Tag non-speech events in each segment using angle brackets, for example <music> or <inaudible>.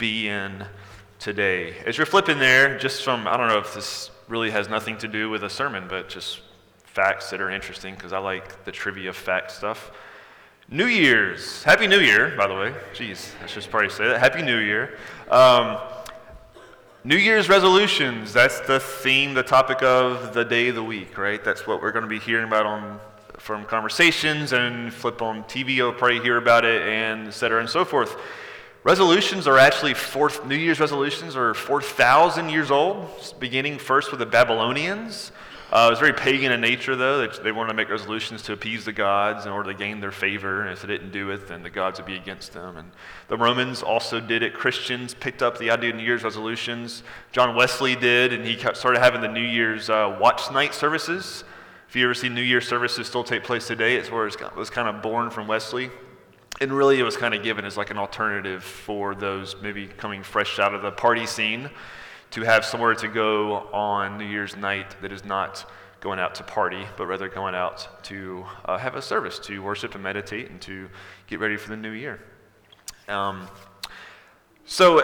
be in today. As you're flipping there, just from, I don't know if this really has nothing to do with a sermon, but just facts that are interesting because I like the trivia fact stuff. New Year's. Happy New Year, by the way. Jeez, I should probably say that. Happy New Year. Um, New Year's resolutions. That's the theme, the topic of the day of the week, right? That's what we're going to be hearing about on from conversations and flip on TV. You'll probably hear about it, and et cetera, and so forth. Resolutions are actually four, New Year's resolutions are 4,000 years old, beginning first with the Babylonians. Uh, it was very pagan in nature, though. They, they, wanted to make resolutions to appease the gods in order to gain their favor. And if they didn't do it, then the gods would be against them. And the Romans also did it. Christians picked up the idea of New Year's resolutions. John Wesley did, and he started having the New Year's uh, watch night services. If you ever see New Year's services still take place today, it's where it was kind of born from Wesley. And really, it was kind of given as like an alternative for those maybe coming fresh out of the party scene to have somewhere to go on New Year's night that is not going out to party, but rather going out to uh, have a service, to worship and meditate, and to get ready for the new year. Um, so,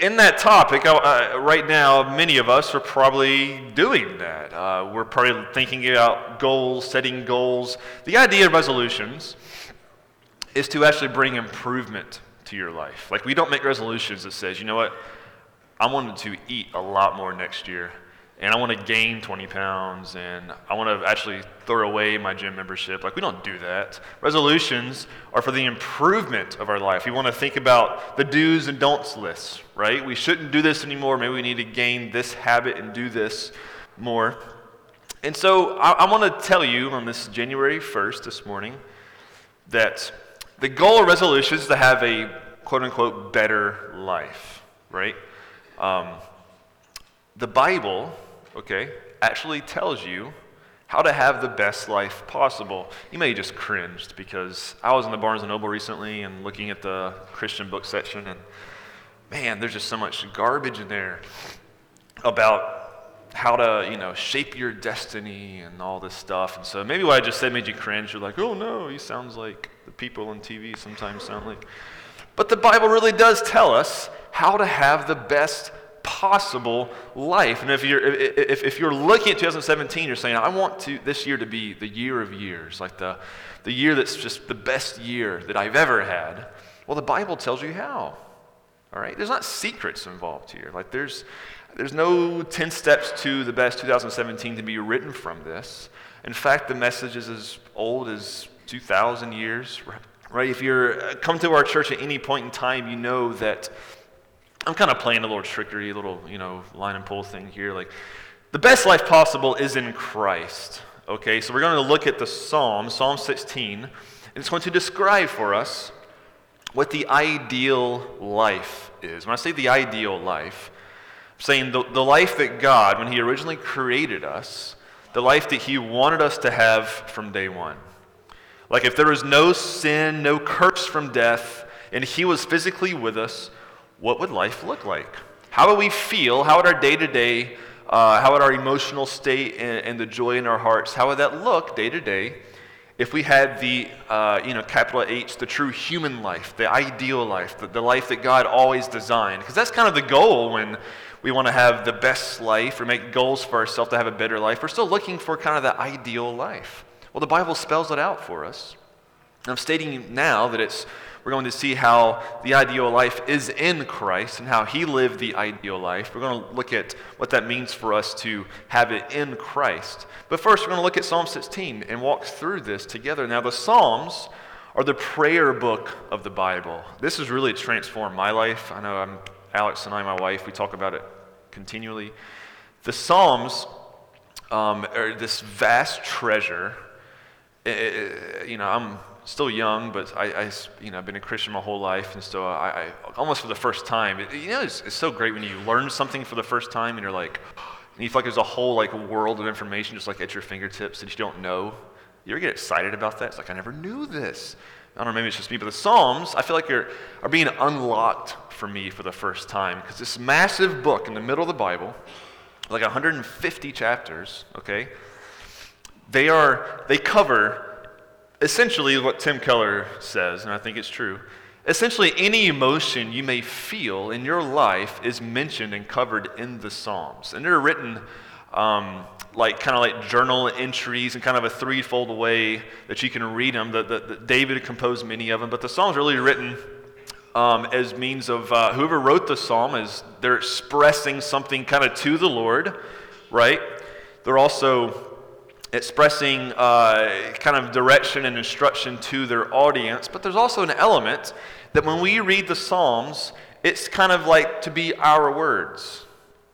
in that topic, uh, right now, many of us are probably doing that. Uh, we're probably thinking about goals, setting goals. The idea of resolutions is to actually bring improvement to your life. Like, we don't make resolutions that says, you know what, I wanted to eat a lot more next year, and I want to gain 20 pounds, and I want to actually throw away my gym membership. Like, we don't do that. Resolutions are for the improvement of our life. We want to think about the do's and don'ts lists, right? We shouldn't do this anymore. Maybe we need to gain this habit and do this more. And so I, I want to tell you on this January 1st, this morning, that the goal of resolutions is to have a quote unquote better life, right? Um, the Bible, okay, actually tells you how to have the best life possible. You may just cringed because I was in the Barnes and Noble recently and looking at the Christian book section, and man, there's just so much garbage in there about how to, you know, shape your destiny and all this stuff. And so maybe what I just said made you cringe. You're like, oh no, he sounds like people on TV sometimes sound like. But the Bible really does tell us how to have the best possible life. And if you're, if, if you're looking at 2017, you're saying, I want to, this year to be the year of years, like the, the year that's just the best year that I've ever had. Well, the Bible tells you how. All right? There's not secrets involved here. Like there's, there's no 10 steps to the best 2017 to be written from this. In fact, the message is as old as 2,000 years, right? If you're uh, come to our church at any point in time, you know that I'm kind of playing a little trickery, a little, you know, line and pull thing here. Like, the best life possible is in Christ. Okay, so we're going to look at the Psalm, Psalm 16, and it's going to describe for us what the ideal life is. When I say the ideal life, I'm saying the, the life that God, when He originally created us, the life that He wanted us to have from day one. Like if there was no sin, no curse from death, and He was physically with us, what would life look like? How would we feel? How would our day to day, how would our emotional state and, and, the joy in our hearts, how would that look day to day if we had the, uh, you know, capital H, the true human life, the ideal life, the, the life that God always designed? Because that's kind of the goal when we want to have the best life or make goals for ourselves to have a better life. We're still looking for kind of the ideal life. Well, the Bible spells it out for us. And I'm stating now that it's we're going to see how the ideal life is in Christ and how he lived the ideal life. We're going to look at what that means for us to have it in Christ. But first, we're going to look at Psalm 16 and walk through this together. Now, the Psalms are the prayer book of the Bible. This has really transformed my life. I know I'm Alex and I, my wife, we talk about it continually. The Psalms um, are this vast treasure. It, it, you know, I'm still young, but I, I, you know, I've been a Christian my whole life, and so I, I almost for the first time, it, you know, it's, it's, so great when you learn something for the first time, and you're like, and you feel like there's a whole like world of information just like at your fingertips that you don't know. You ever get excited about that? It's like I never knew this. I don't know, maybe it's just me, but the Psalms, I feel like are, are being unlocked for me for the first time because this massive book in the middle of the Bible, like 150 chapters, okay, they are they cover essentially what Tim Keller says, and I think it's true, Essentially, any emotion you may feel in your life is mentioned and covered in the Psalms. And they're written um, like kind of like journal entries and kind of a threefold way that you can read them. The, the, the David composed many of them, but the Psalms are really written um, as means of uh, whoever wrote the psalm is they're expressing something kind of to the Lord, right? They're also expressing uh, kind of direction and instruction to their audience, but there's also an element that when we read the Psalms, it's kind of like to be our words,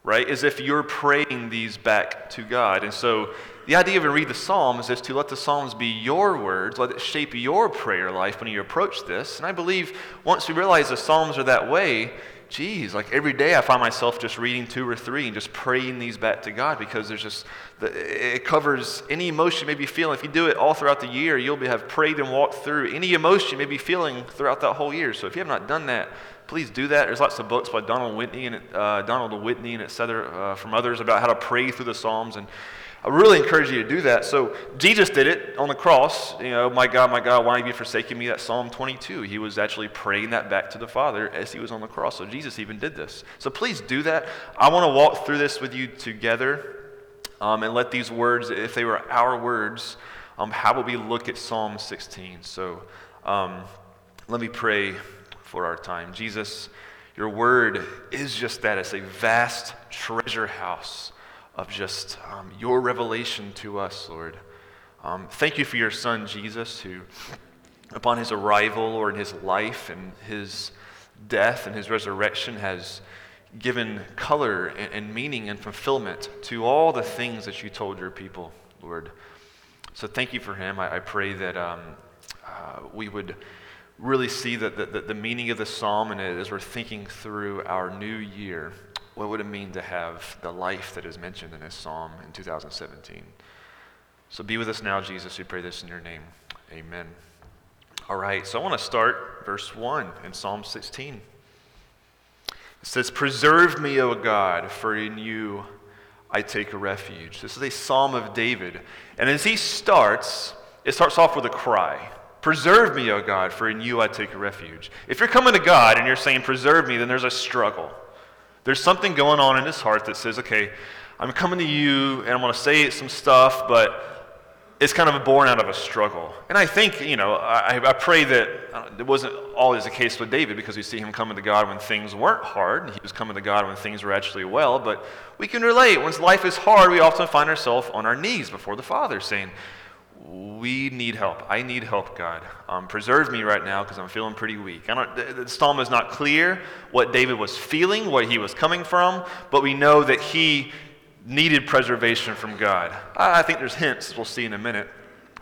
right? As if you're praying these back to God. And so the idea of read the Psalms is to let the Psalms be your words, let it shape your prayer life when you approach this. And I believe once we realize the Psalms are that way, geez, like every day I find myself just reading two or three and just praying these back to God because there's just, it covers any emotion you may be feeling. If you do it all throughout the year, you'll be, have prayed and walked through any emotion you may be feeling throughout that whole year. So if you have not done that, please do that. There's lots of books by Donald Whitney and uh, Donald Whitney and etc. Uh, from others about how to pray through the Psalms and I really encourage you to do that. So Jesus did it on the cross. You know, my God, my God, why have you forsaken me? That Psalm 22. He was actually praying that back to the Father as he was on the cross. So Jesus even did this. So please do that. I want to walk through this with you together um, and let these words, if they were our words, um, how would we look at Psalm 16? So um, let me pray for our time. Jesus, your word is just that. It's a vast treasure house of just um, your revelation to us, Lord. Um, thank you for your son, Jesus, who, upon his arrival or in his life and his death and his resurrection, has given color and, and meaning and fulfillment to all the things that you told your people, Lord. So thank you for him. I, I pray that um, uh, we would really see that the, the, the meaning of the psalm and as we're thinking through our new year what would it mean to have the life that is mentioned in this psalm in 2017? So be with us now, Jesus. We pray this in your name. Amen. All right, so I want to start verse 1 in Psalm 16. It says, Preserve me, O God, for in you I take refuge. This is a psalm of David. And as he starts, it starts off with a cry. Preserve me, O God, for in you I take refuge. If you're coming to God and you're saying, Preserve me, then there's a struggle. There's something going on in his heart that says, okay, I'm coming to you and I'm going to say some stuff, but it's kind of born out of a struggle. And I think, you know, I, I pray that it wasn't always the case with David because we see him coming to God when things weren't hard. And he was coming to God when things were actually well. But we can relate. When life is hard, we often find ourselves on our knees before the Father saying, we need help. I need help, God. Um, preserve me right now because I'm feeling pretty weak. I don't, the, the psalm is not clear what David was feeling, what he was coming from, but we know that he needed preservation from God. I, I think there's hints, we'll see in a minute.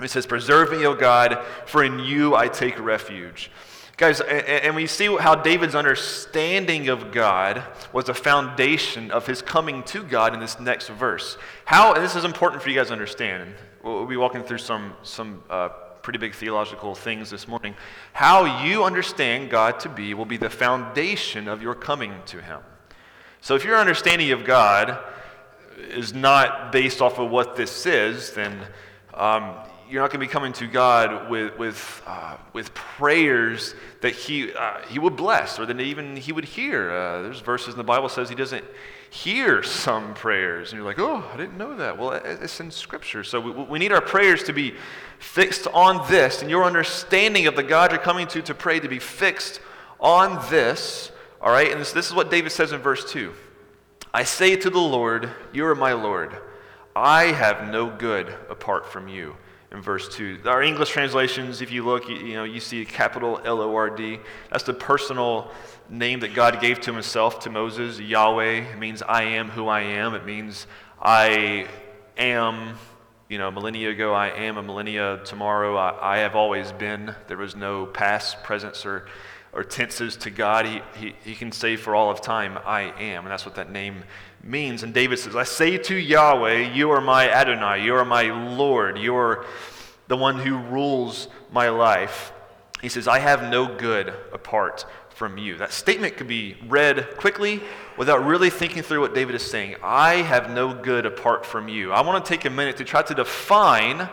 He says, Preserve me, O God, for in you I take refuge. Guys, and we see how David's understanding of God was the foundation of his coming to God in this next verse. How, and this is important for you guys to understand, We'll be walking through some, some uh, pretty big theological things this morning. How you understand God to be will be the foundation of your coming to Him. So if your understanding of God is not based off of what this is, then um, you're not going to be coming to God with, with, uh, with prayers that he, uh, he would bless or that even He would hear. Uh, there's verses in the Bible says He doesn't hear some prayers. And you're like, oh, I didn't know that. Well, it's in Scripture. So we, we need our prayers to be fixed on this, and your understanding of the God you're coming to to pray to be fixed on this. All right? And this, this is what David says in verse 2 I say to the Lord, You are my Lord. I have no good apart from you in verse 2. Our English translations, if you look, you, you know, you see capital L O R D. That's the personal name that God gave to himself to Moses. Yahweh It means I am who I am. It means I am, you know, millennia ago, I am a millennia tomorrow. I, I have always been. There was no past, presence, or, or tenses to God. He, he, he can say for all of time, I am. And that's what that name means. And David says, I say to Yahweh, You are my Adonai, you are my Lord, you are the one who rules my life. He says, I have no good apart from you. That statement could be read quickly without really thinking through what David is saying. I have no good apart from you. I want to take a minute to try to define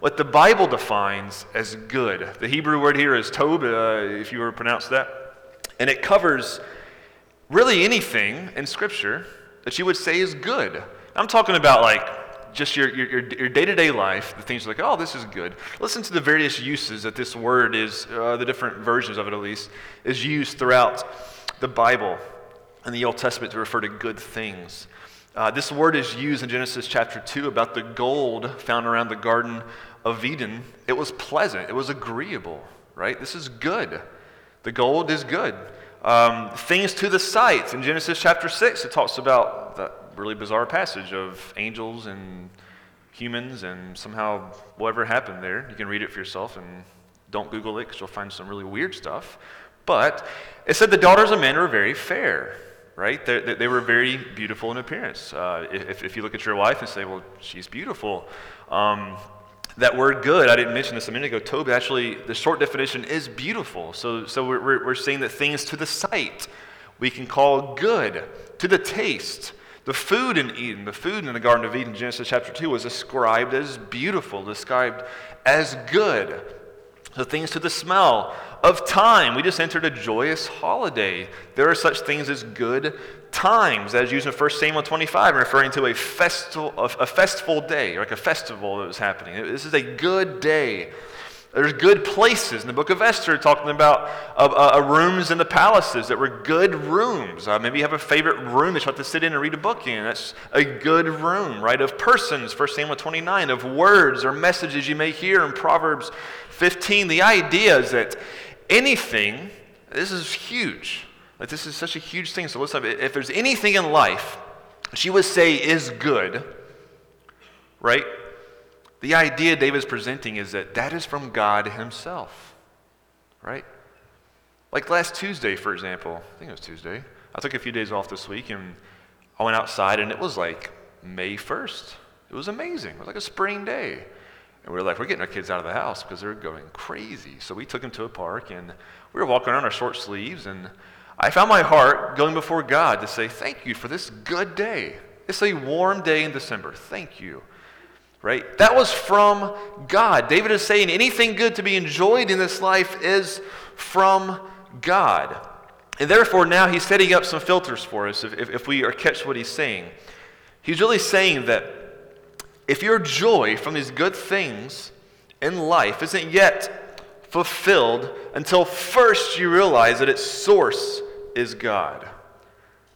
what the Bible defines as good. The Hebrew word here is tob, uh, if you were to pronounce that. And it covers really anything in Scripture that you would say is good. I'm talking about like just your, your, your day-to-day life, the things like, oh, this is good. Listen to the various uses that this word is, uh, the different versions of it at least, is used throughout the Bible and the Old Testament to refer to good things. Uh, this word is used in Genesis chapter 2 about the gold found around the Garden of Eden. It was pleasant, it was agreeable, right? This is good. The gold is good. Um, things to the sight. In Genesis chapter 6, it talks about that really bizarre passage of angels and humans and somehow whatever happened there. You can read it for yourself and don't Google it because you'll find some really weird stuff. But it said the daughters of men were very fair, right? They, they were very beautiful in appearance. Uh, if, if you look at your wife and say, well, she's beautiful. Um, that word good, I didn't mention this a minute ago, Tob, actually, the short definition is beautiful. So, so we're, we're saying that things to the sight we can call good, to the taste. The food in Eden, the food in the Garden of Eden, Genesis chapter 2, was described as beautiful, described as good. So things to the smell of time. We just entered a joyous holiday. There are such things as good times, as used in 1 Samuel 25, referring to a festival, a festival day, like a festival that was happening. This is a good day. There's good places in the book of Esther talking about uh, uh, rooms in the palaces that were good rooms. Uh, maybe you have a favorite room that you have to sit in and read a book in. That's a good room, right? Of persons, 1 Samuel 29, of words or messages you may hear in Proverbs 15. The idea is that anything, this is huge. Like this is such a huge thing. So if there's anything in life she would say is good, right? The idea David's presenting is that that is from God Himself, right? Like last Tuesday, for example, I think it was Tuesday. I took a few days off this week and I went outside and it was like May 1st. It was amazing. It was like a spring day. And we were like, we're getting our kids out of the house because they're going crazy. So we took them to a park and we were walking around our short sleeves. And I found my heart going before God to say, thank you for this good day. It's a warm day in December. Thank you. Right? That was from God. David is saying anything good to be enjoyed in this life is from God. And therefore, now he's setting up some filters for us if, if, if we are catch what he's saying. He's really saying that if your joy from these good things in life isn't yet fulfilled until first you realize that its source is God.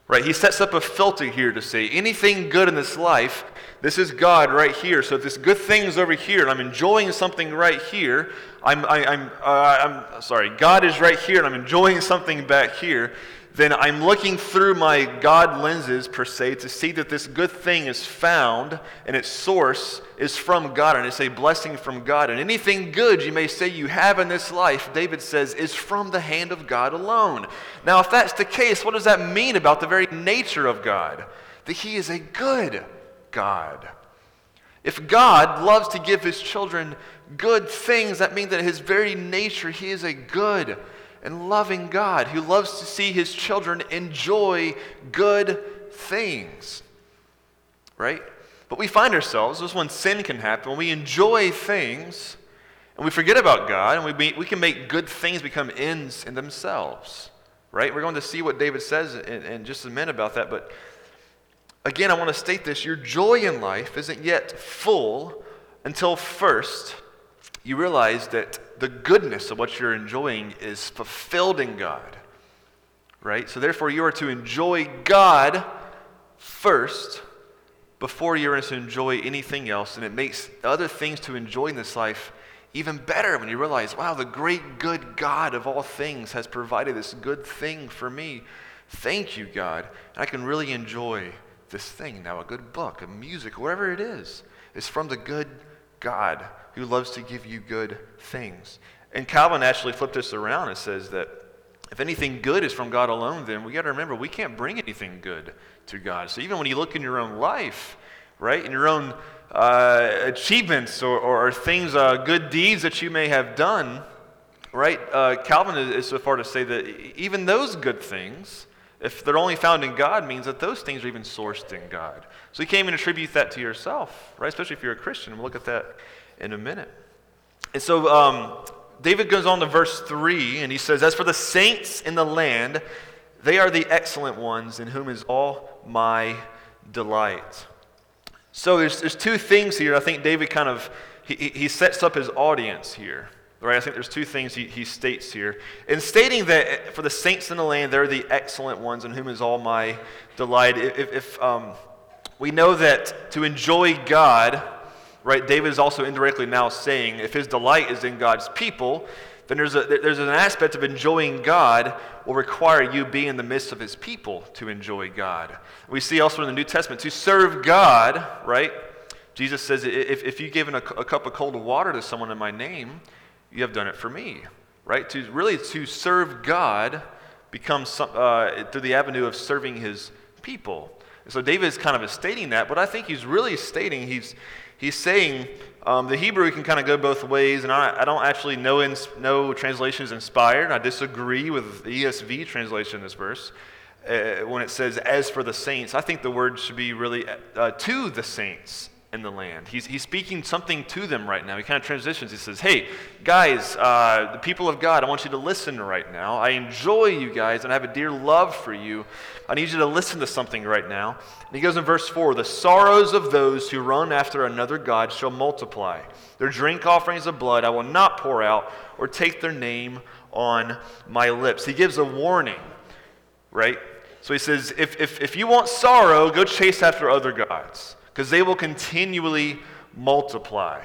Right? He sets up a filter here to say anything good in this life, this is God right here. So if this good thing's over here and I'm enjoying something right here, I'm, I, am i am uh, sorry, God is right here and I'm enjoying something back here, then I'm looking through my God lenses, per se, to see that this good thing is found and its source is from God and it's a blessing from God. And anything good you may say you have in this life, David says, is from the hand of God alone. Now, if that's the case, what does that mean about the very nature of God? That He is a good God. If God loves to give His children good things, that means that His very nature, He is a good and loving God who loves to see his children enjoy good things. Right? But we find ourselves, this is when sin can happen, when we enjoy things and we forget about God and we, we can make good things become ends in themselves. Right? We're going to see what David says in, in just a minute about that. But again, I want to state this your joy in life isn't yet full until first you realize that the goodness of what you're enjoying is fulfilled in God. Right? So, therefore, you are to enjoy God first before you're to enjoy anything else. And it makes other things to enjoy in this life even better when you realize, wow, the great, good God of all things has provided this good thing for me. Thank you, God. And I can really enjoy this thing now a good book, a music, whatever it is. It's from the good God who loves to give you good things. And Calvin actually flipped this around and says that if anything good is from God alone, then we got to remember we can't bring anything good to God. So even when you look in your own life, right, in your own uh, achievements or, or things, uh, good deeds that you may have done, right, uh, Calvin is, is so far to say that even those good things, if they're only found in God, means that those things are even sourced in God. So you can't even attribute that to yourself, right? Especially if you're a Christian. We'll look at that in a minute. And so um, David goes on to verse 3, and he says, As for the saints in the land, they are the excellent ones in whom is all my delight. So there's, there's two things here. I think David kind of he, he sets up his audience here. Right? I think there's two things he, he states here. In stating that for the saints in the land, they're the excellent ones in whom is all my delight. If, if um, we know that to enjoy God, right, David is also indirectly now saying if his delight is in God's people, then there's, a, there's an aspect of enjoying God will require you being in the midst of his people to enjoy God. We see also in the New Testament to serve God, right? Jesus says, if, if you've given a, a cup of cold water to someone in my name, you have done it for me, right? To really to serve God becomes uh, through the avenue of serving his people. And so David is kind of stating that, but I think he's really stating, he's, he's saying um, the Hebrew can kind of go both ways, and I, I don't actually know, ins, no translation is inspired. I disagree with the ESV translation in this verse. Uh, when it says, as for the saints, I think the word should be really uh, to the saints in the land. He's, he's speaking something to them right now. He kind of transitions. He says, Hey, guys, uh, the people of God, I want you to listen right now. I enjoy you guys and I have a dear love for you. I need you to listen to something right now. And he goes in verse 4 The sorrows of those who run after another God shall multiply. Their drink offerings of blood I will not pour out or take their name on my lips. He gives a warning, right? So he says, if, if, if you want sorrow, go chase after other gods because they will continually multiply.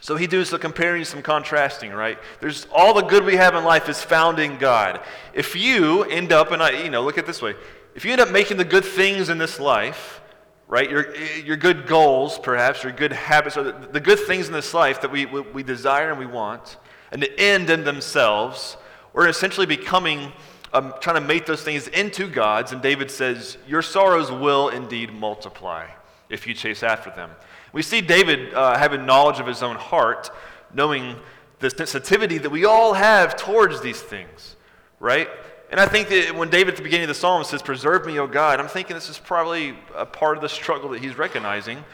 So he does some comparing, some contrasting, right? There's all the good we have in life is found in God. If you end up, and I, you know, look at this way. If you end up making the good things in this life, right, your, your good goals, perhaps, your good habits, or the, the good things in this life that we, we, we desire and we want, and the end in themselves, we're essentially becoming, um, trying to make those things into God's. And David says, Your sorrows will indeed multiply if you chase after them. We see David uh, having knowledge of his own heart, knowing the sensitivity that we all have towards these things, right? And I think that when David at the beginning of the psalm says, Preserve me, O God, I'm thinking this is probably a part of the struggle that he's recognizing.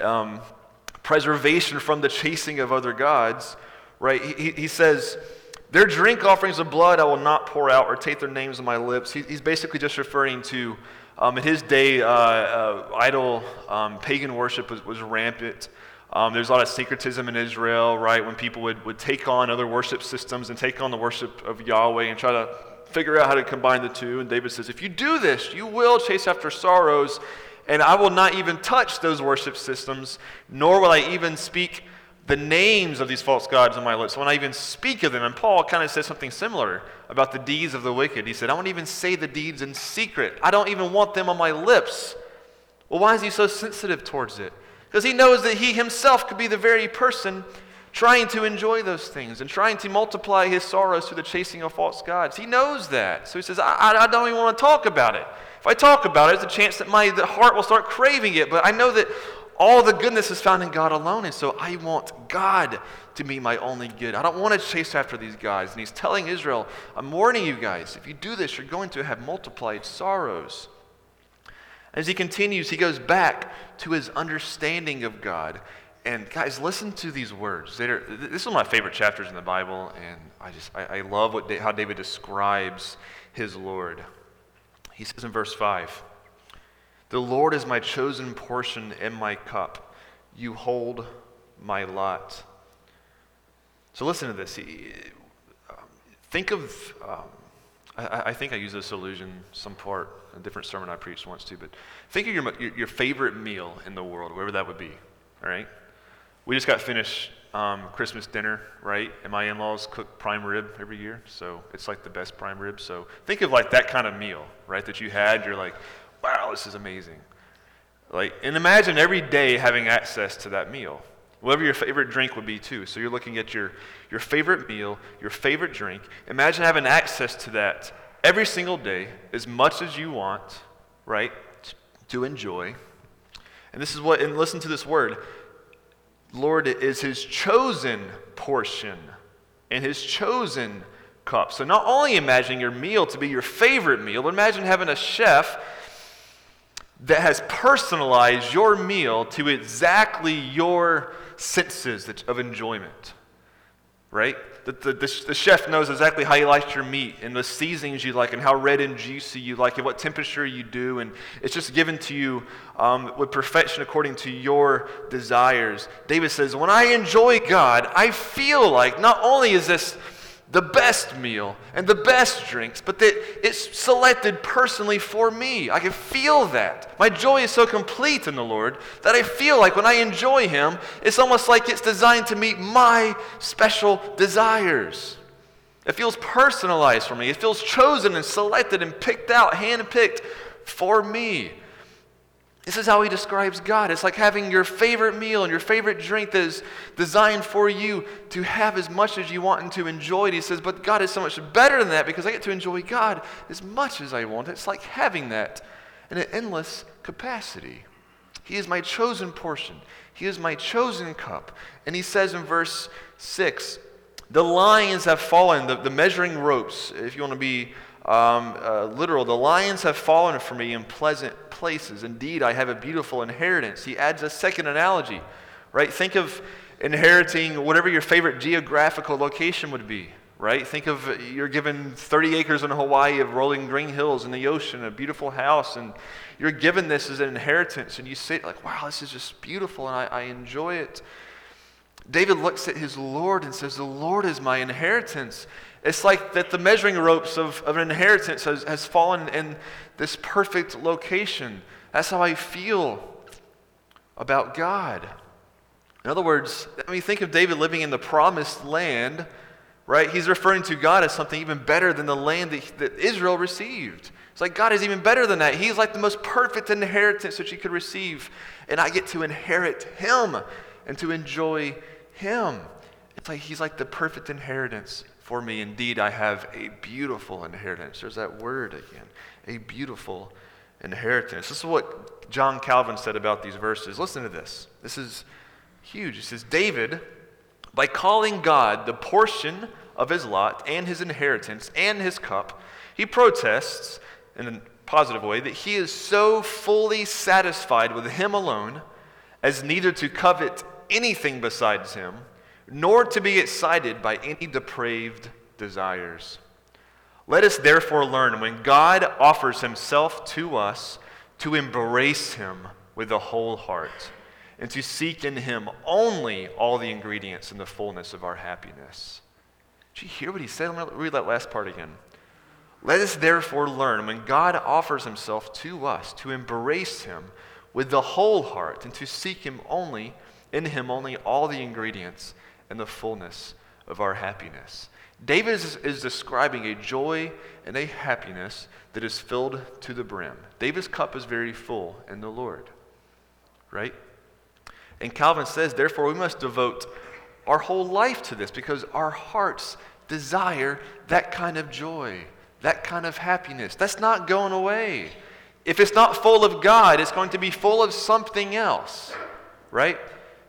Um, preservation from the chasing of other gods, right? He, he says, Their drink offerings of blood I will not pour out or take their names on my lips. He, he's basically just referring to um, in his day, uh, uh, idol um, pagan worship was, was rampant. Um, there's a lot of syncretism in Israel, right? When people would, would take on other worship systems and take on the worship of Yahweh and try to figure out how to combine the two. And David says, If you do this, you will chase after sorrows, and I will not even touch those worship systems, nor will I even speak the names of these false gods on my lips. When I even speak of them, and Paul kind of says something similar about the deeds of the wicked. He said, I won't even say the deeds in secret. I don't even want them on my lips. Well, why is he so sensitive towards it? Because he knows that he himself could be the very person trying to enjoy those things and trying to multiply his sorrows through the chasing of false gods. He knows that. So he says, I, I don't even want to talk about it. If I talk about it, there's a chance that my heart will start craving it. But I know that all the goodness is found in God alone. And so I want God to be my only good. I don't want to chase after these guys. And he's telling Israel, I'm warning you guys, if you do this, you're going to have multiplied sorrows. As he continues, he goes back to his understanding of God. And guys, listen to these words. Are, this is one of my favorite chapters in the Bible, and I just I, I love what, how David describes his Lord. He says in verse 5 the Lord is my chosen portion and my cup. You hold my lot. So listen to this. Think of, um, I, I, think I used this illusion some part, a different sermon I preached once too, but think of your, your, your favorite meal in the world, wherever that would be, all right? We just got finished um, Christmas dinner, right? And my in-laws cook prime rib every year, so it's like the best prime rib. So think of like that kind of meal, right? That you had. You're like, this is amazing. Like, and imagine every day having access to that meal. Whatever your favorite drink would be, too. So you're looking at your, your favorite meal, your favorite drink. Imagine having access to that every single day, as much as you want, right, to enjoy. And this is what, and listen to this word Lord is his chosen portion and his chosen cup. So not only imagining your meal to be your favorite meal, but imagine having a chef that has personalized your meal to exactly your senses of enjoyment, right? The, the, the, the, chef knows exactly how you like your meat and the seasonings you like and how red and juicy you like and what temperature you do. And it's just given to you um, with perfection according to your desires. David says, When I enjoy God, I feel like not only is this the best meal and the best drinks, but that it's selected personally for me. I can feel that. My joy is so complete in the Lord that I feel like when I enjoy Him, it's almost like it's designed to meet my special desires. It feels personalized for me. It feels chosen and selected and picked out, handpicked for me. This is how he describes God. It's like having your favorite meal and your favorite drink that is designed for you to have as much as you want and to enjoy it. He says, But God is so much better than that because I get to enjoy God as much as I want. It's like having that in an endless capacity. He is my chosen portion, He is my chosen cup. And he says in verse 6 The lions have fallen, the, the measuring ropes, if you want to be um, uh, literal, the lions have fallen for me in pleasant places. Indeed, I have a beautiful inheritance. He adds a second analogy, right? Think of inheriting whatever your favorite geographical location would be, right? Think of you're given 30 acres in Hawaii of rolling green hills and the ocean, a beautiful house, and you're given this as an inheritance, and you say, like, wow, this is just beautiful, and I, I enjoy it. David looks at his Lord and says, The Lord is my inheritance. It's like that the measuring ropes of, of an inheritance has, has fallen in this perfect location. That's how I feel about God. In other words, I mean, think of David living in the promised land, right? He's referring to God as something even better than the land that, that Israel received. It's like God is even better than that. He's like the most perfect inheritance that you could receive, and I get to inherit Him and to enjoy Him. It's like He's like the perfect inheritance for me. Indeed, I have a beautiful inheritance. There's that word again a beautiful inheritance. This is what John Calvin said about these verses. Listen to this. This is huge. He says, David, by calling God the portion of his lot and his inheritance and his cup, he protests in a positive way that he is so fully satisfied with him alone as neither to covet anything besides him nor to be excited by any depraved desires. Let us therefore learn when God offers himself to us to embrace him with the whole heart and to seek in him only all the ingredients in the fullness of our happiness. Did you hear what he said? Let me read that last part again. Let us therefore learn when God offers himself to us to embrace him with the whole heart and to seek him only, in him only, all the ingredients and the fullness of our happiness. David is, is, describing a joy and a happiness that is filled to the brim. David's cup is very full in the Lord, right? And Calvin says, therefore, we must devote our whole life to this because our hearts desire that kind of joy, that kind of happiness. That's not going away. If it's not full of God, it's going to be full of something else, right?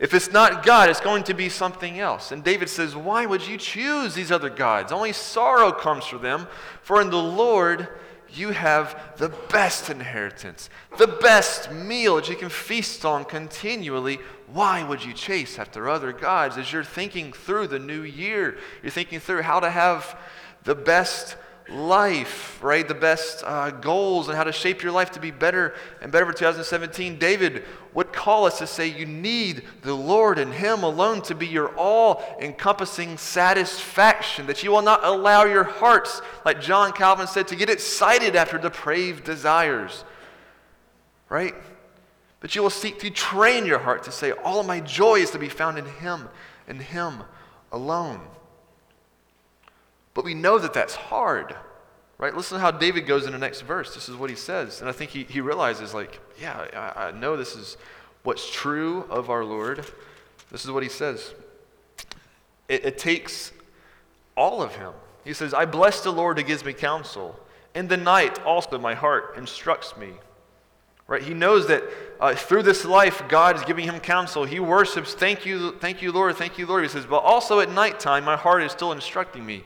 If it's not God, it's going to be something else. And David says, Why would you choose these other gods? Only sorrow comes for them, for in the Lord you have the best inheritance, the best meal that you can feast on continually. Why would you chase after other gods? As you're thinking through the new year, you're thinking through how to have the best life, right? The best uh, goals and how to shape your life to be better and better for 2017. David would call us to say, You need the Lord and Him alone to be your all encompassing satisfaction, that you will not allow your hearts, like John Calvin said, to get excited after depraved desires, right? But you will seek to train your heart to say, All of my joy is to be found in Him and Him alone. But we know that that's hard, right? Listen to how David goes in the next verse. This is what he says. And I think he, he realizes, like, yeah, I, I know this is what's true of our Lord. This is what he says. It, it takes all of him. He says, I bless the Lord who gives me counsel. In the night also my heart instructs me. Right? He knows that uh, through this life, God is giving him counsel. He worships, thank you, thank you, Lord, thank you, Lord. He says, but also at nighttime, my heart is still instructing me.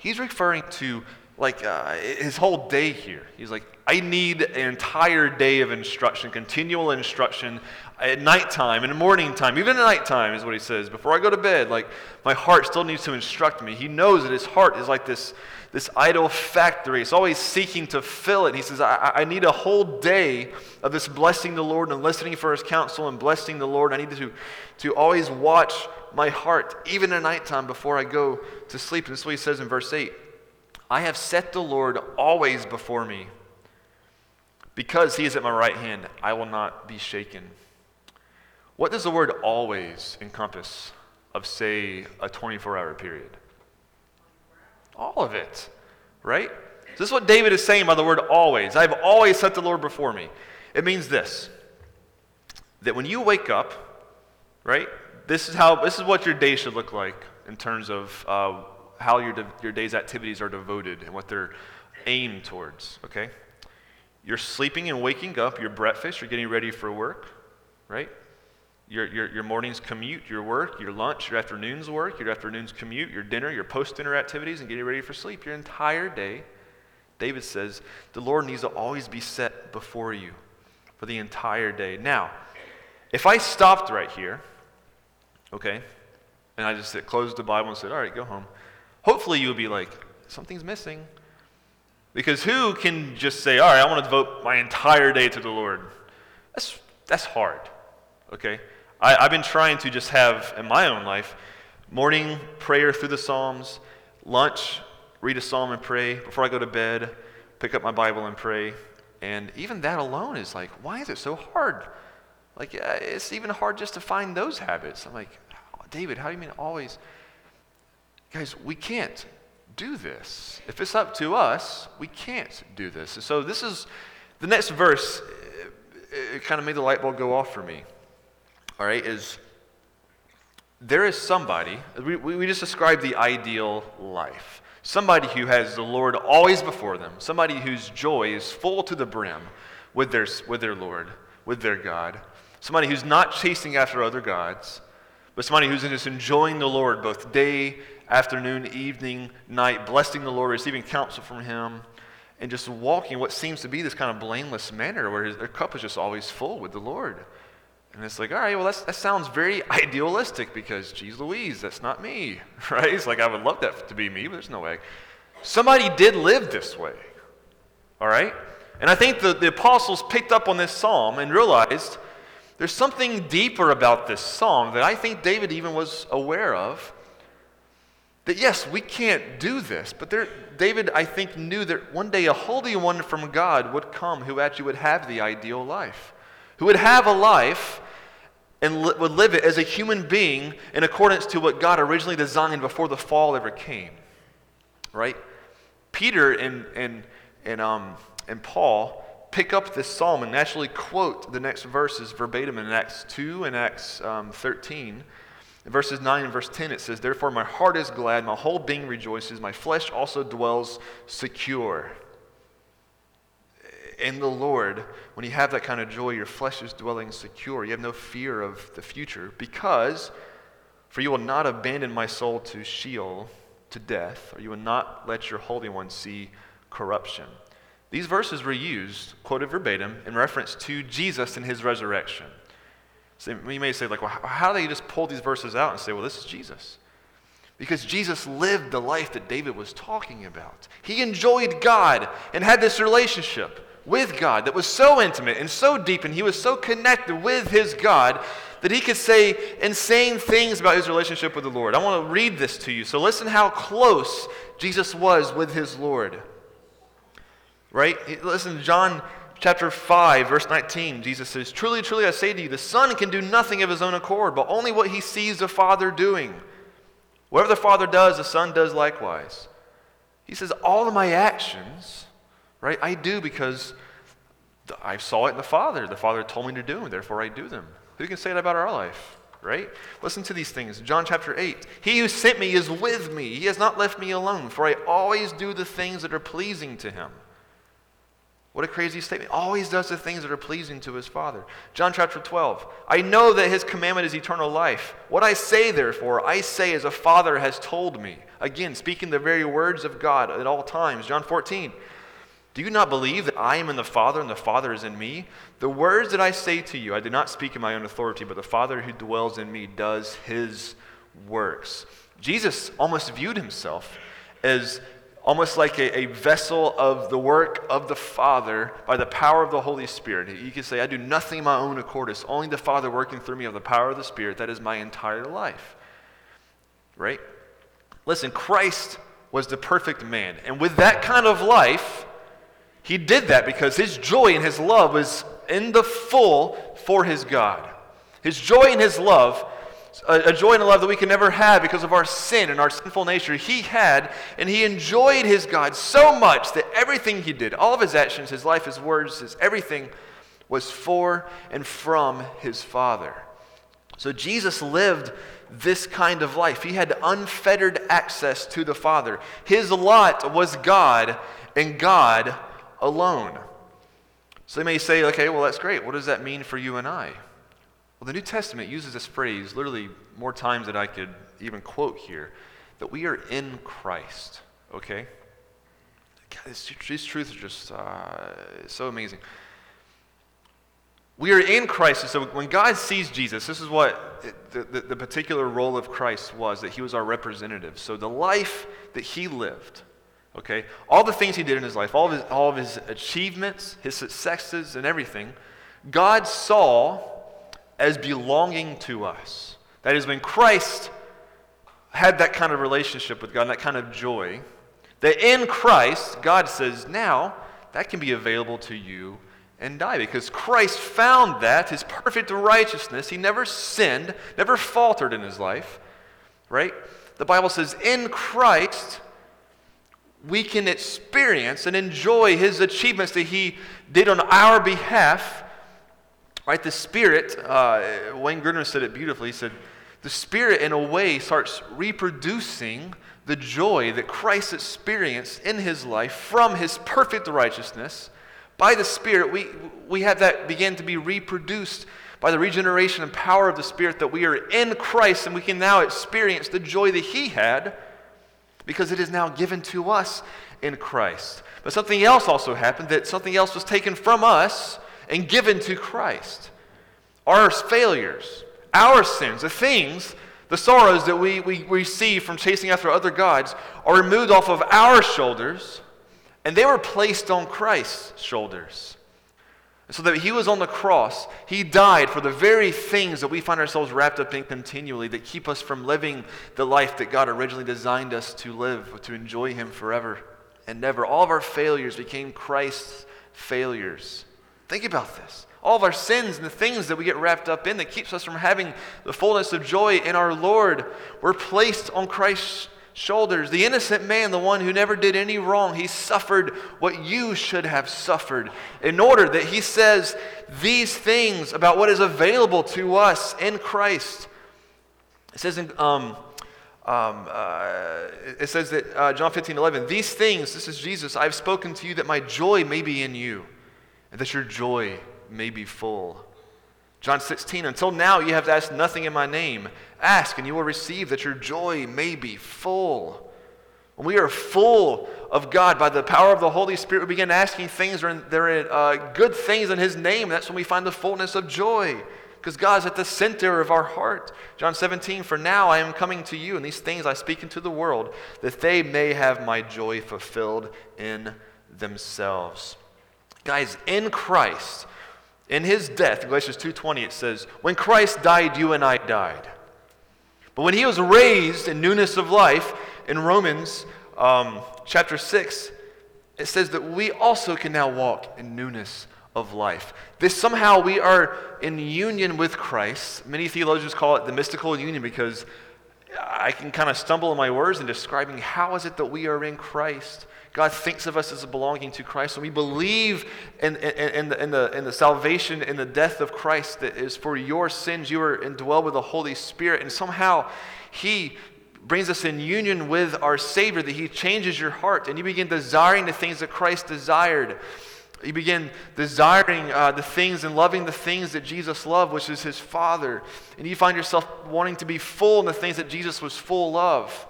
He's referring to like uh, his whole day here. He's like, I need an entire day of instruction, continual instruction at nighttime, the morning time, even at nighttime is what he says. Before I go to bed, like my heart still needs to instruct me. He knows that his heart is like this, this idol factory. It's always seeking to fill it. he says, I, I need a whole day of this blessing the Lord and listening for his counsel and blessing the Lord. I need to, to always watch my heart, even at nighttime, before I go to sleep. And this is what he says in verse 8 I have set the Lord always before me. Because he is at my right hand, I will not be shaken. What does the word always encompass of, say, a 24 hour period? All of it, right? This is what David is saying by the word always. I've always set the Lord before me. It means this that when you wake up, right, this is, how, this is what your day should look like in terms of uh, how your, your day's activities are devoted and what they're aimed towards, okay? You're sleeping and waking up, your breakfast, you're getting ready for work, right? your, your, your morning's commute, your work, your lunch, your afternoon's work, your afternoon's commute, your dinner, your post dinner activities, and getting ready for sleep, your entire day. David says the Lord needs to always be set before you for the entire day. Now, if I stopped right here, okay, and I just closed the Bible and said, all right, go home, hopefully you'll be like, something's missing. Because who can just say, all right, I want to devote my entire day to the Lord? That's, that's hard, okay? I, I've been trying to just have in my own life morning prayer through the Psalms, lunch, read a psalm and pray. Before I go to bed, pick up my Bible and pray. And even that alone is like, why is it so hard? Like, uh, it's even hard just to find those habits. I'm like, David, how do you mean always? Guys, we can't do this. If it's up to us, we can't do this. And so this is the next verse. It, it kind of made the light bulb go off for me all right, is there is somebody, we, we just described the ideal life. Somebody who has the Lord always before them, somebody whose joy is full to the brim with their, with their Lord, with their God, somebody who's not chasing after other gods, but somebody who's just enjoying the Lord both day, afternoon, evening, night, blessing the Lord, receiving counsel from Him, and just walking what seems to be this kind of blameless manner where his, their cup is just always full with the Lord. And it's like, all right, well, that sounds very <laughs> idealistic because, geez Louise, that's not me, <laughs> right? It's like, I would love that to be me, but there's no way. Somebody did live this way, all right? And I think the, the apostles picked up on this psalm and realized there's something deeper about this psalm that I think David even was aware of. That yes, we can't do this, but there, David, I think, knew that one day a holy one from God would come who actually would have the ideal life who would have a life and li- would live it as a human being in accordance to what God originally designed before the fall ever came. Right? Peter and, and, and, um, and Paul pick up this psalm and naturally quote the next verses verbatim in Acts 2 and Acts um, 13. In verses 9 and verse 10, it says, Therefore, my heart is glad, my whole being rejoices, my flesh also dwells secure in the Lord, when you have that kind of joy, your flesh is dwelling secure. You have no fear of the future because, for you will not abandon my soul to Sheol, to death, or you will not let your Holy One see corruption. These verses were used, quoted verbatim, in reference to Jesus and his resurrection. So you may say, like, well, how do they just pull these verses out and say, well, this is Jesus? Because Jesus lived the life that David was talking about. He enjoyed God and had this relationship with God that was so intimate and so deep, and he was so connected with his God that he could say insane things about his relationship with the Lord. I want to read this to you. So listen how close Jesus was with his Lord. Right? Listen, to John chapter 5, verse 19, Jesus says, Truly, truly, I say to you, the Son can do nothing of his own accord, but only what he sees the Father doing. Whatever the Father does, the Son does likewise. He says, All of my actions right? I do because I saw it in the Father. The Father told me to do them, therefore I do them. Who can say that about our life? Right? Listen to these things. John chapter 8. He who sent me is with me. He has not left me alone, for I always do the things that are pleasing to him. What a crazy statement. Always does the things that are pleasing to his Father. John chapter 12. I know that his commandment is eternal life. What I say, therefore, I say as a Father has told me. Again, speaking the very words of God at all times. John 14. Do you not believe that I am in the Father and the Father is in me? The words that I say to you, I do not speak in my own authority, but the Father who dwells in me does his works. Jesus almost viewed himself as almost like a, a, vessel of the work of the Father by the power of the Holy Spirit. He could say, I do nothing in my own accord. It's only the Father working through me of the power of the Spirit. That is my entire life. Right? Listen, Christ was the perfect man. And with that kind of life, he did that because his joy and his love was in the full for his God. His joy and his love, a, joy and a love that we can never have because of our sin and our sinful nature, he had, and he enjoyed his God so much that everything he did, all of his actions, his life, his words, his everything, was for and from his Father. So Jesus lived this kind of life. He had unfettered access to the Father. His lot was God and God alone. So they may say, okay, well, that's great. What does that mean for you and I? Well, the New Testament uses this phrase literally more times than I could even quote here that we are in Christ, okay? God, this, these truths are just uh, so amazing. We are in Christ. So when God sees Jesus, this is what the, the, the particular role of Christ was that he was our representative. So the life that he lived, Okay? All the things he did in his life, all of his, all of his achievements, his successes, and everything, God saw as belonging to us. That is, when Christ had that kind of relationship with God, and that kind of joy, that in Christ, God says, now that can be available to you and I. Because Christ found that, his perfect righteousness, he never sinned, never faltered in his life, right? The Bible says, in Christ, we can experience and enjoy his achievements that he did on our behalf. Right? The Spirit, uh, Wayne Grudem said it beautifully. He said, the Spirit, in a way, starts reproducing the joy that Christ experienced in his life from his perfect righteousness. By the Spirit, we, we have that begin to be reproduced by the regeneration and power of the Spirit that we are in Christ and we can now experience the joy that he had because it is now given to us in Christ. But something else also happened that something else was taken from us and given to Christ. Our failures, our sins, the things, the sorrows that we, we receive from chasing after other gods are removed off of our shoulders and they were placed on Christ's shoulders so that he was on the cross, he died for the very things that we find ourselves wrapped up in continually that keep us from living the life that God originally designed us to live, to enjoy him forever and never. All of our failures became Christ's failures. Think about this. All of our sins and the things that we get wrapped up in that keeps us from having the fullness of joy in our Lord were placed on Christ's shoulders. The innocent man, the one who never did any wrong, he suffered what you should have suffered in order that he says these things about what is available to us in Christ. It says in. Um, um, uh, it says that uh, John 15, 11, these things, this is Jesus, I've spoken to you that my joy may be in you, and that your joy may be full. John 16, until now you have asked nothing in my name. Ask and you will receive that your joy may be full. When we are full of God by the power of the Holy Spirit, we begin asking things that are uh, good things in His name. That's when we find the fullness of joy because God is at the center of our heart. John 17, for now I am coming to you, and these things I speak into the world, that they may have my joy fulfilled in themselves. Guys, in Christ, in his death, Galatians 2:20 it says, "When Christ died, you and I died." But when he was raised in newness of life, in Romans um, chapter 6, it says that we also can now walk in newness of life. This somehow we are in union with Christ. Many theologians call it the mystical union because I can kind of stumble in my words in describing how is it that we are in Christ. God thinks of us as belonging to Christ. When we believe in, in, in, the, in, the, in the salvation, in the death of Christ that is for your sins, you are indwelled with the Holy Spirit. And somehow He brings us in union with our Savior, that He changes your heart, and you begin desiring the things that Christ desired. You begin desiring uh, the things and loving the things that Jesus loved, which is His Father. And you find yourself wanting to be full in the things that Jesus was full of.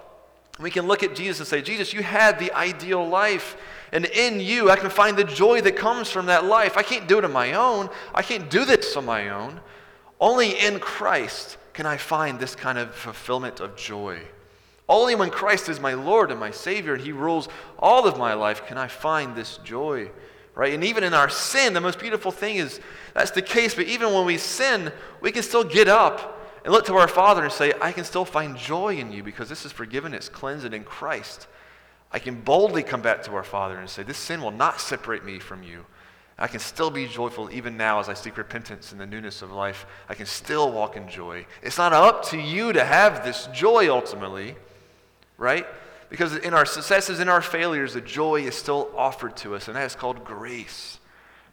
We can look at Jesus and say, Jesus, you had the ideal life. And in you, I can find the joy that comes from that life. I can't do it on my own. I can't do this on my own. Only in Christ can I find this kind of fulfillment of joy. Only when Christ is my Lord and my Savior and He rules all of my life can I find this joy. Right? And even in our sin, the most beautiful thing is that's the case, but even when we sin, we can still get up and look to our Father and say, I can still find joy in you because this is forgiven, it's cleansed in Christ. I can boldly come back to our Father and say, This sin will not separate me from you. I can still be joyful even now as I seek repentance in the newness of life. I can still walk in joy. It's not up to you to have this joy ultimately, right? Because in our successes, in our failures, the joy is still offered to us, and that is called grace.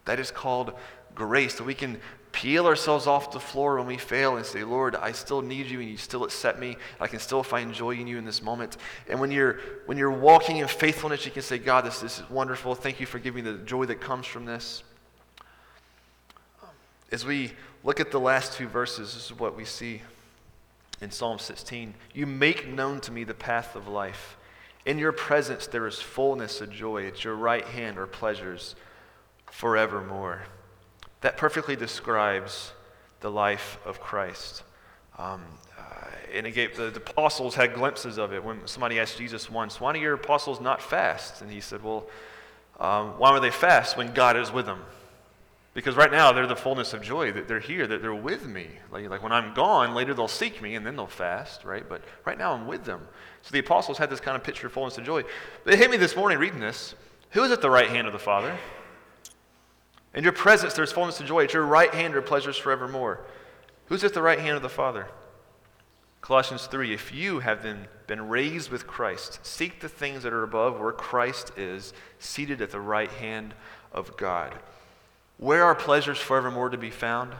That is called grace, that we can peel ourselves off the floor when we fail and say, Lord, I still need you and you still accept me. I can still find joy in you in this moment. And when you're, when you're walking in faithfulness, you can say, God, this, this is wonderful. Thank you for giving me the joy that comes from this. As we look at the last two verses, this is what we see in Psalm 16. You make known to me the path of life. In your presence there is fullness of joy. At your right hand are pleasures forevermore. That perfectly describes the life of Christ. Um, uh, and it gave, the, the, apostles had glimpses of it when somebody asked Jesus once, Why do your apostles not fast? And he said, Well, um, why would they fast when God is with them? Because right now they're the fullness of joy that they're here, that they're with me. Like, like when I'm gone, later they'll seek me and then they'll fast, right? But right now I'm with them. So the apostles had this kind of picture of fullness of joy. But it hit me this morning reading this. Who is at the right hand of the Father? In your presence, there's fullness of joy. At your right hand are pleasures forevermore. Who's at the right hand of the Father? Colossians 3 If you have been, been raised with Christ, seek the things that are above where Christ is, seated at the right hand of God. Where are pleasures forevermore to be found?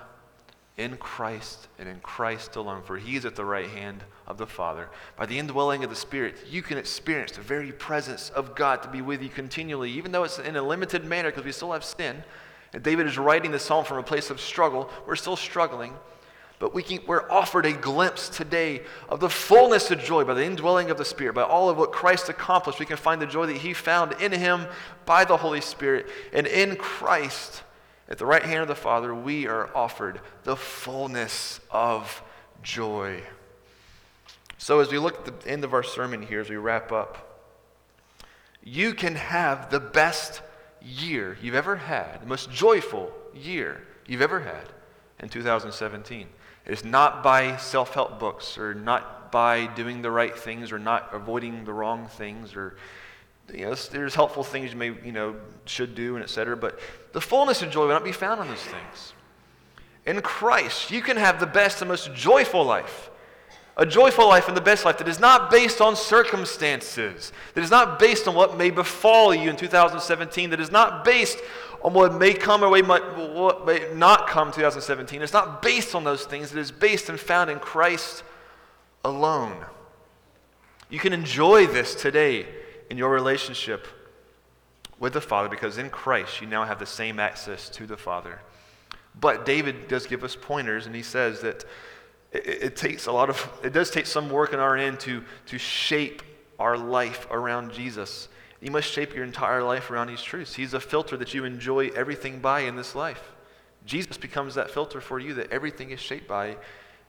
In Christ and in Christ alone, for he is at the right hand of the Father. By the indwelling of the Spirit, you can experience the very presence of God to be with you continually, even though it's in a limited manner because we still have sin. And David is writing this psalm from a place of struggle. We're still struggling, but we can, we're offered a glimpse today of the fullness of joy by the indwelling of the Spirit, by all of what Christ accomplished. We can find the joy that He found in Him by the Holy Spirit. And in Christ, at the right hand of the Father, we are offered the fullness of joy. So, as we look at the end of our sermon here, as we wrap up, you can have the best year you've ever had, the most joyful year you've ever had in 2017. It is not by self help books or not by doing the right things or not avoiding the wrong things or you know, there's helpful things you may, you know, should do and etc. But the fullness of joy will not be found in those things. In Christ, you can have the best and most joyful life a joyful life and the best life that is not based on circumstances, that is not based on what may befall you in 2017, that is not based on what may come or what may not come 2017. It's not based on those things. It is based and found in Christ alone. You can enjoy this today in your relationship with the Father because in Christ you now have the same access to the Father. But David does give us pointers, and he says that it, it, takes a lot of, it does take some work on our end to, to shape our life around Jesus. You must shape your entire life around these truths. He's a filter that you enjoy everything by in this life. Jesus becomes that filter for you that everything is shaped by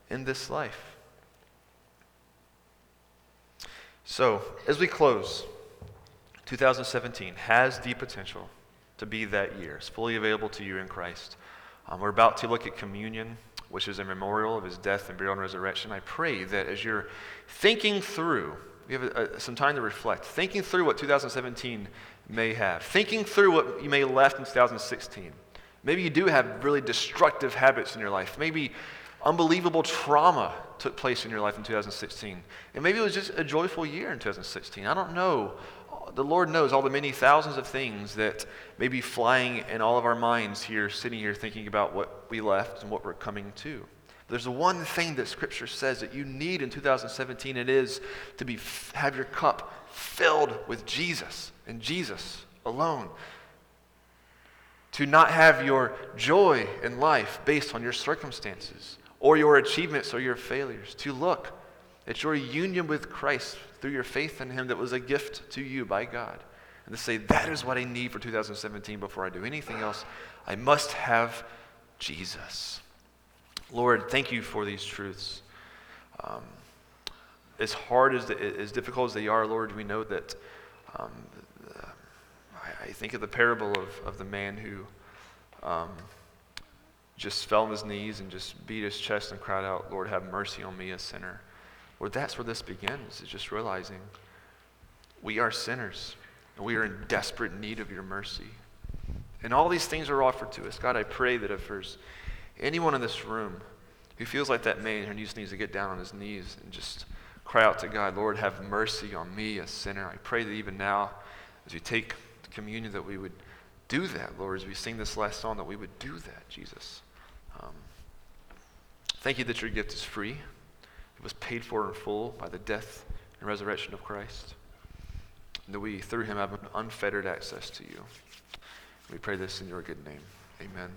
in this life. So, as we close, 2017 has the potential to be that year. It's fully available to you in Christ. Um, we're about to look at communion which is a memorial of his death and burial and resurrection. I pray that as you're thinking through, you have a, a, some time to reflect, thinking through what 2017 may have, thinking through what you may have left in 2016. Maybe you do have really destructive habits in your life. Maybe unbelievable trauma took place in your life in 2016. And maybe it was just a joyful year in 2016. I don't know the Lord knows all the many thousands of things that may be flying in all of our minds here, sitting here thinking about what we left and what we're coming to. There's one thing that Scripture says that you need in 2017. It is to be have your cup filled with Jesus and Jesus alone. To not have your joy in life based on your circumstances or your achievements or your failures. To look at your union with Christ through your faith in Him that was a gift to you by God. and to say, that is what I need for 2017 before I do anything else. I must have Jesus. Lord, thank you for these truths. Um, as hard as, the, as difficult as they are, Lord, we know that um, I, I, think of the parable of, of the man who um, just fell on his knees and just beat his chest and cried out, Lord, have mercy on me, a sinner. Lord, that's where this begins, is just realizing we are sinners and we are in desperate need of your mercy. And all these things are offered to us. God, I pray that if there's anyone in this room who feels like that man who just needs to get down on his knees and just cry out to God, Lord, have mercy on me, a sinner. I pray that even now, as we take communion, that we would do that, Lord, as we sing this last song, that we would do that, Jesus. Um, thank you that your gift is free. It was paid for in full by the death and resurrection of Christ. And that we, through him, have unfettered access to you. We pray this in your good name. Amen.